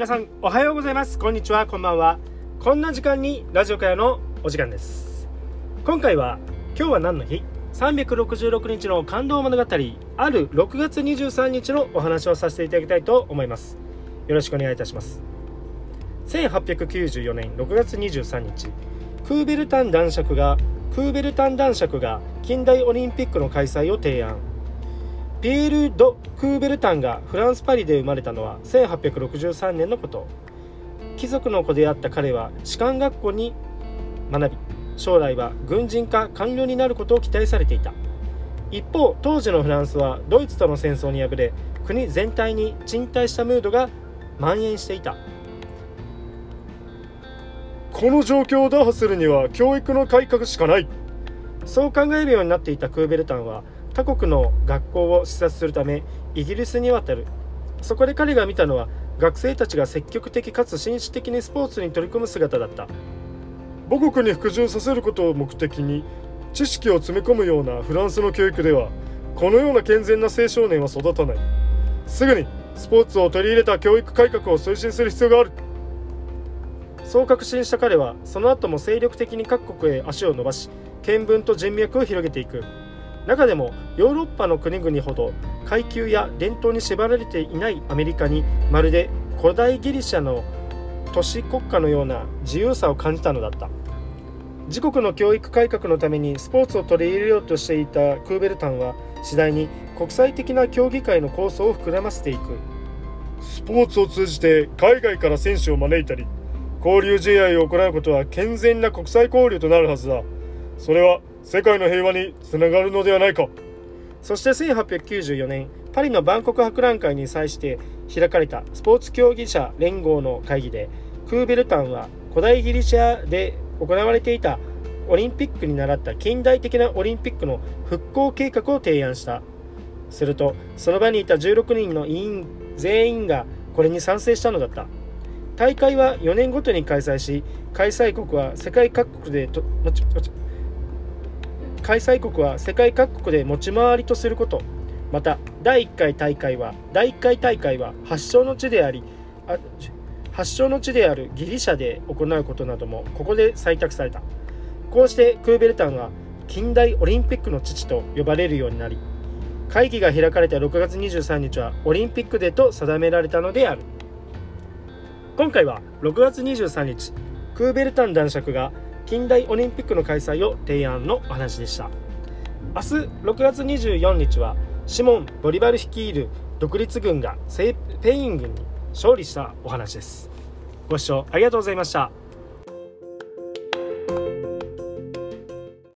皆さんおはようございます。こんにちは。こんばんは。こんな時間にラジオ会のお時間です。今回は今日は何の日？366日の感動物語ある6月23日のお話をさせていただきたいと思います。よろしくお願いいたします。1894年6月23日クーベルタン男爵がクーベルタン男爵が近代オリンピックの開催を提案。ピエール・ド・クーベルタンがフランス・パリで生まれたのは1863年のこと。貴族の子であった彼は士官学校に学び将来は軍人か官僚になることを期待されていた。一方当時のフランスはドイツとの戦争に敗れ国全体に賃貸したムードが蔓延していた。この状況を打破するには教育の改革しかない。そう考えるようになっていたクーベルタンは他国の学校を視察するためイギリスに渡る。そこで彼が見たのは学生たちが積極的かつ紳士的にスポーツに取り組む姿だった。母国に服従させることを目的に知識を詰め込むようなフランスの教育ではこのような健全な青少年は育たない。すぐにスポーツを取り入れた教育改革を推進する必要がある。そう確信した彼はその後も精力的に各国へ足を伸ばし見聞と人脈を広げていく。中でもヨーロッパの国々ほど階級や伝統に縛られていないアメリカにまるで古代ギリシャの都市国家のような自由さを感じたのだった。自国の教育改革のためにスポーツを取り入れようとしていたクーベルタンは次第に国際的な競技会の構想を膨らませていく。スポーツを通じて海外から選手を招いたり交流試合を行うことは健全な国際交流となるはずだ。それは世界の平和につながるのではないか。そして1894年パリの万国博覧会に際して開かれたスポーツ競技者連合の会議でクーベルタンは古代ギリシャで行われていたオリンピックに倣った近代的なオリンピックの復興計画を提案した。するとその場にいた16人の委員全員がこれに賛成したのだった。大会は4年ごとに開催し開催国は世界各国でと開催国は世界各国で持ち回りとすること。また第1回大会は第1回大会は発祥の地でありあ発祥の地であるギリシャで行うことなどもここで採択された。こうしてクーベルタンは近代オリンピックの父と呼ばれるようになり会議が開かれた6月23日はオリンピックデーと定められたのである。今回は6月23日クーベルタン男爵が近代オリンピックの開催を提案のお話でした。明日6月24日はシモン・ボリバル率いる独立軍がスペイン軍に勝利したお話です。ご視聴ありがとうございました。